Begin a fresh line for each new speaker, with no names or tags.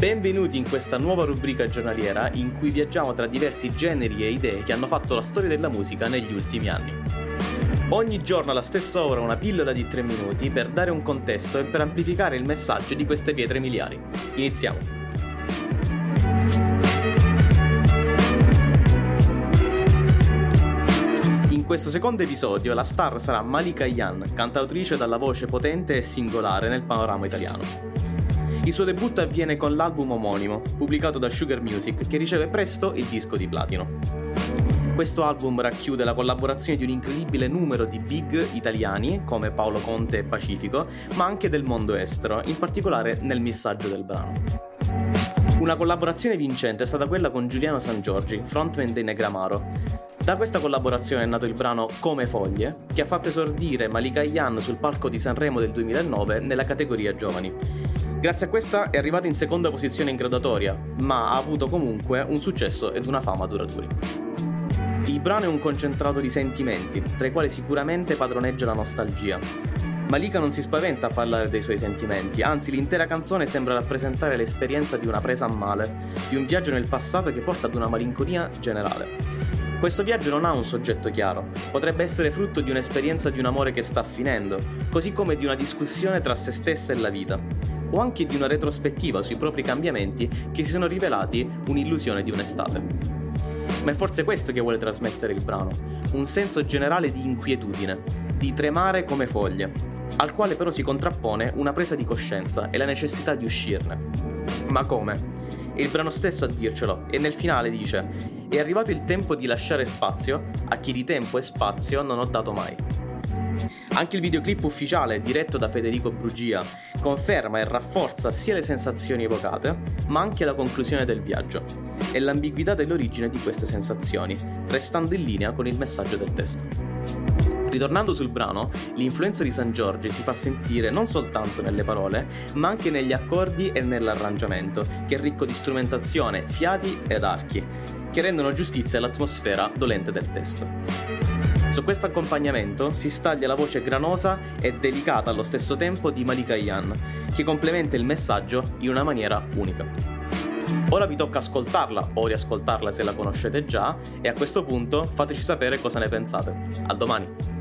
Benvenuti in questa nuova rubrica giornaliera in cui viaggiamo tra diversi generi e idee che hanno fatto la storia della musica negli ultimi anni. Ogni giorno alla stessa ora una pillola di 3 minuti per dare un contesto e per amplificare il messaggio di queste pietre miliari. Iniziamo! questo secondo episodio la star sarà Malika Yan, cantautrice dalla voce potente e singolare nel panorama italiano. Il suo debutto avviene con l'album omonimo, pubblicato da Sugar Music, che riceve presto il disco di platino. Questo album racchiude la collaborazione di un incredibile numero di big italiani come Paolo Conte e Pacifico, ma anche del mondo estero, in particolare nel missaggio del brano. Una collaborazione vincente è stata quella con Giuliano San Giorgi, frontman dei Negramaro, da questa collaborazione è nato il brano Come Foglie, che ha fatto esordire Malika Yan sul palco di Sanremo del 2009 nella categoria giovani. Grazie a questa è arrivata in seconda posizione in graduatoria, ma ha avuto comunque un successo ed una fama duraturi. Il brano è un concentrato di sentimenti, tra i quali sicuramente padroneggia la nostalgia. Malika non si spaventa a parlare dei suoi sentimenti, anzi l'intera canzone sembra rappresentare l'esperienza di una presa a male, di un viaggio nel passato che porta ad una malinconia generale. Questo viaggio non ha un soggetto chiaro, potrebbe essere frutto di un'esperienza di un amore che sta finendo, così come di una discussione tra se stessa e la vita, o anche di una retrospettiva sui propri cambiamenti che si sono rivelati un'illusione di un'estate. Ma è forse questo che vuole trasmettere il brano, un senso generale di inquietudine, di tremare come foglie, al quale però si contrappone una presa di coscienza e la necessità di uscirne. Ma come? È il brano stesso a dircelo e nel finale dice È arrivato il tempo di lasciare spazio a chi di tempo e spazio non ho dato mai. Anche il videoclip ufficiale, diretto da Federico Brugia, conferma e rafforza sia le sensazioni evocate, ma anche la conclusione del viaggio e l'ambiguità dell'origine di queste sensazioni, restando in linea con il messaggio del testo. Ritornando sul brano, l'influenza di San Giorgio si fa sentire non soltanto nelle parole, ma anche negli accordi e nell'arrangiamento, che è ricco di strumentazione, fiati ed archi, che rendono giustizia all'atmosfera dolente del testo. Su questo accompagnamento si staglia la voce granosa e delicata allo stesso tempo di Malika Yan, che complementa il messaggio in una maniera unica. Ora vi tocca ascoltarla o riascoltarla se la conoscete già e a questo punto fateci sapere cosa ne pensate. A domani!